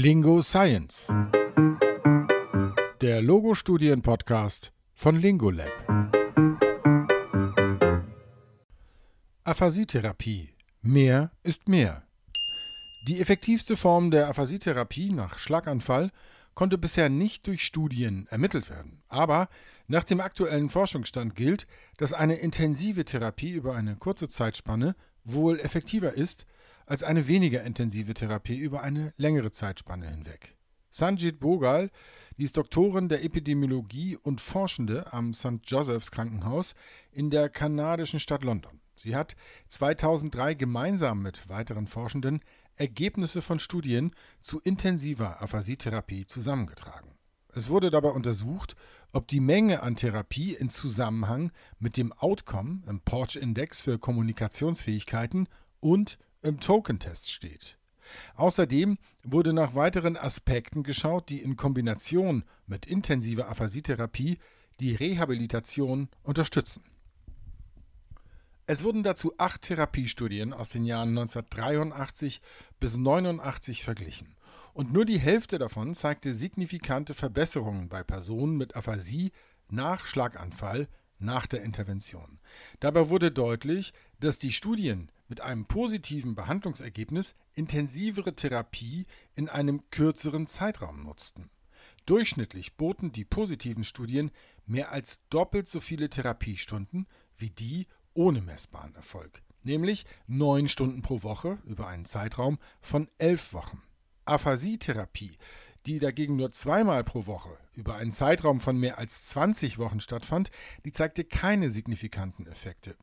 Lingo Science. Der Logo-Studien-Podcast von Lingolab. Aphasietherapie. Mehr ist mehr. Die effektivste Form der Aphasietherapie nach Schlaganfall konnte bisher nicht durch Studien ermittelt werden. Aber nach dem aktuellen Forschungsstand gilt, dass eine intensive Therapie über eine kurze Zeitspanne wohl effektiver ist als eine weniger intensive Therapie über eine längere Zeitspanne hinweg. Sanjit Bogal, die ist Doktorin der Epidemiologie und Forschende am St. Joseph's Krankenhaus in der kanadischen Stadt London. Sie hat 2003 gemeinsam mit weiteren Forschenden Ergebnisse von Studien zu intensiver Aphasietherapie zusammengetragen. Es wurde dabei untersucht, ob die Menge an Therapie in Zusammenhang mit dem Outcome im Porch-Index für Kommunikationsfähigkeiten und im Token-Test steht. Außerdem wurde nach weiteren Aspekten geschaut, die in Kombination mit intensiver Aphasietherapie die Rehabilitation unterstützen. Es wurden dazu acht Therapiestudien aus den Jahren 1983 bis 1989 verglichen. Und nur die Hälfte davon zeigte signifikante Verbesserungen bei Personen mit Aphasie nach Schlaganfall nach der Intervention. Dabei wurde deutlich, dass die Studien mit einem positiven Behandlungsergebnis intensivere Therapie in einem kürzeren Zeitraum nutzten. Durchschnittlich boten die positiven Studien mehr als doppelt so viele Therapiestunden wie die ohne messbaren Erfolg, nämlich neun Stunden pro Woche über einen Zeitraum von elf Wochen. Aphasietherapie, die dagegen nur zweimal pro Woche über einen Zeitraum von mehr als 20 Wochen stattfand, die zeigte keine signifikanten Effekte.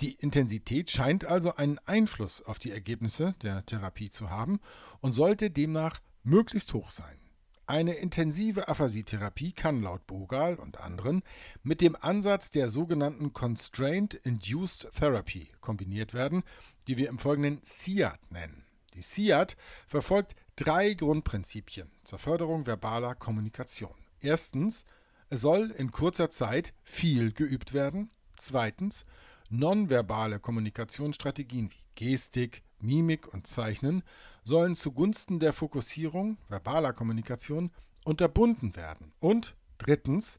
Die Intensität scheint also einen Einfluss auf die Ergebnisse der Therapie zu haben und sollte demnach möglichst hoch sein. Eine intensive Aphasietherapie kann laut Bogal und anderen mit dem Ansatz der sogenannten Constraint Induced Therapy kombiniert werden, die wir im Folgenden SIAT nennen. Die SIAT verfolgt drei Grundprinzipien zur Förderung verbaler Kommunikation. Erstens, es soll in kurzer Zeit viel geübt werden. Zweitens, nonverbale Kommunikationsstrategien wie Gestik, Mimik und Zeichnen sollen zugunsten der Fokussierung verbaler Kommunikation unterbunden werden. Und drittens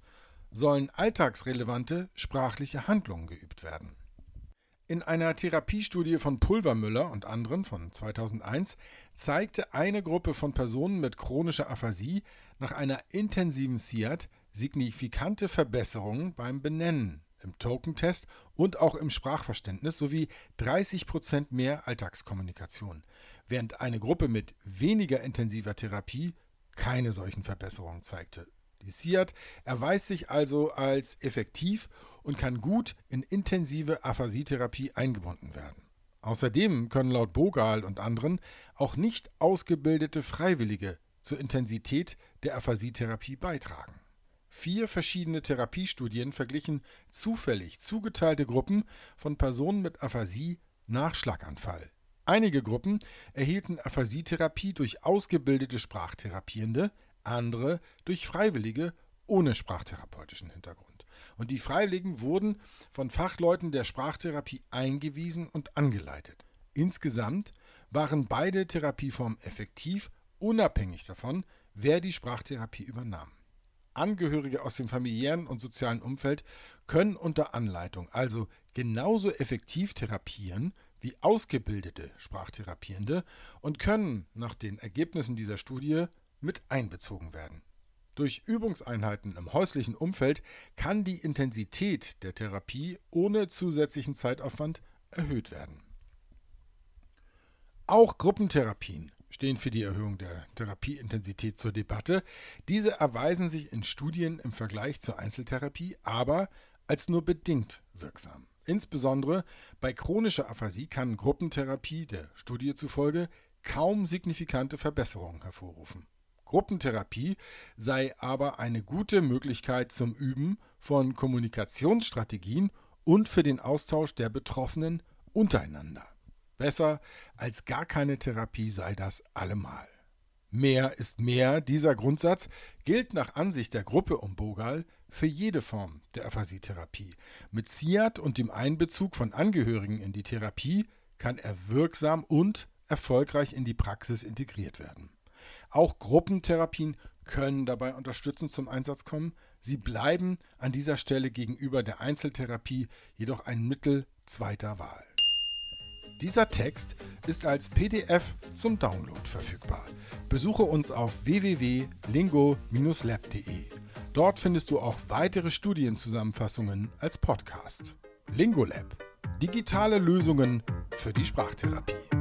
sollen alltagsrelevante sprachliche Handlungen geübt werden. In einer Therapiestudie von Pulvermüller und anderen von 2001 zeigte eine Gruppe von Personen mit chronischer Aphasie nach einer intensiven SIAT signifikante Verbesserungen beim Benennen im Token-Test und auch im Sprachverständnis sowie 30 Prozent mehr Alltagskommunikation, während eine Gruppe mit weniger intensiver Therapie keine solchen Verbesserungen zeigte. Die SIAT erweist sich also als effektiv und kann gut in intensive Aphasietherapie eingebunden werden. Außerdem können laut Bogal und anderen auch nicht ausgebildete Freiwillige zur Intensität der Aphasietherapie beitragen. Vier verschiedene Therapiestudien verglichen zufällig zugeteilte Gruppen von Personen mit Aphasie nach Schlaganfall. Einige Gruppen erhielten Aphasietherapie durch ausgebildete Sprachtherapierende, andere durch Freiwillige ohne sprachtherapeutischen Hintergrund. Und die Freiwilligen wurden von Fachleuten der Sprachtherapie eingewiesen und angeleitet. Insgesamt waren beide Therapieformen effektiv, unabhängig davon, wer die Sprachtherapie übernahm. Angehörige aus dem familiären und sozialen Umfeld können unter Anleitung also genauso effektiv therapieren wie ausgebildete Sprachtherapierende und können nach den Ergebnissen dieser Studie mit einbezogen werden. Durch Übungseinheiten im häuslichen Umfeld kann die Intensität der Therapie ohne zusätzlichen Zeitaufwand erhöht werden. Auch Gruppentherapien stehen für die Erhöhung der Therapieintensität zur Debatte. Diese erweisen sich in Studien im Vergleich zur Einzeltherapie aber als nur bedingt wirksam. Insbesondere bei chronischer Aphasie kann Gruppentherapie der Studie zufolge kaum signifikante Verbesserungen hervorrufen. Gruppentherapie sei aber eine gute Möglichkeit zum Üben von Kommunikationsstrategien und für den Austausch der Betroffenen untereinander. Besser als gar keine Therapie sei das allemal. Mehr ist mehr. Dieser Grundsatz gilt nach Ansicht der Gruppe um Bogal für jede Form der Aphasietherapie. Mit SIAT und dem Einbezug von Angehörigen in die Therapie kann er wirksam und erfolgreich in die Praxis integriert werden. Auch Gruppentherapien können dabei unterstützend zum Einsatz kommen. Sie bleiben an dieser Stelle gegenüber der Einzeltherapie jedoch ein Mittel zweiter Wahl. Dieser Text ist als PDF zum Download verfügbar. Besuche uns auf www.lingo-lab.de. Dort findest du auch weitere Studienzusammenfassungen als Podcast. Lingolab. Digitale Lösungen für die Sprachtherapie.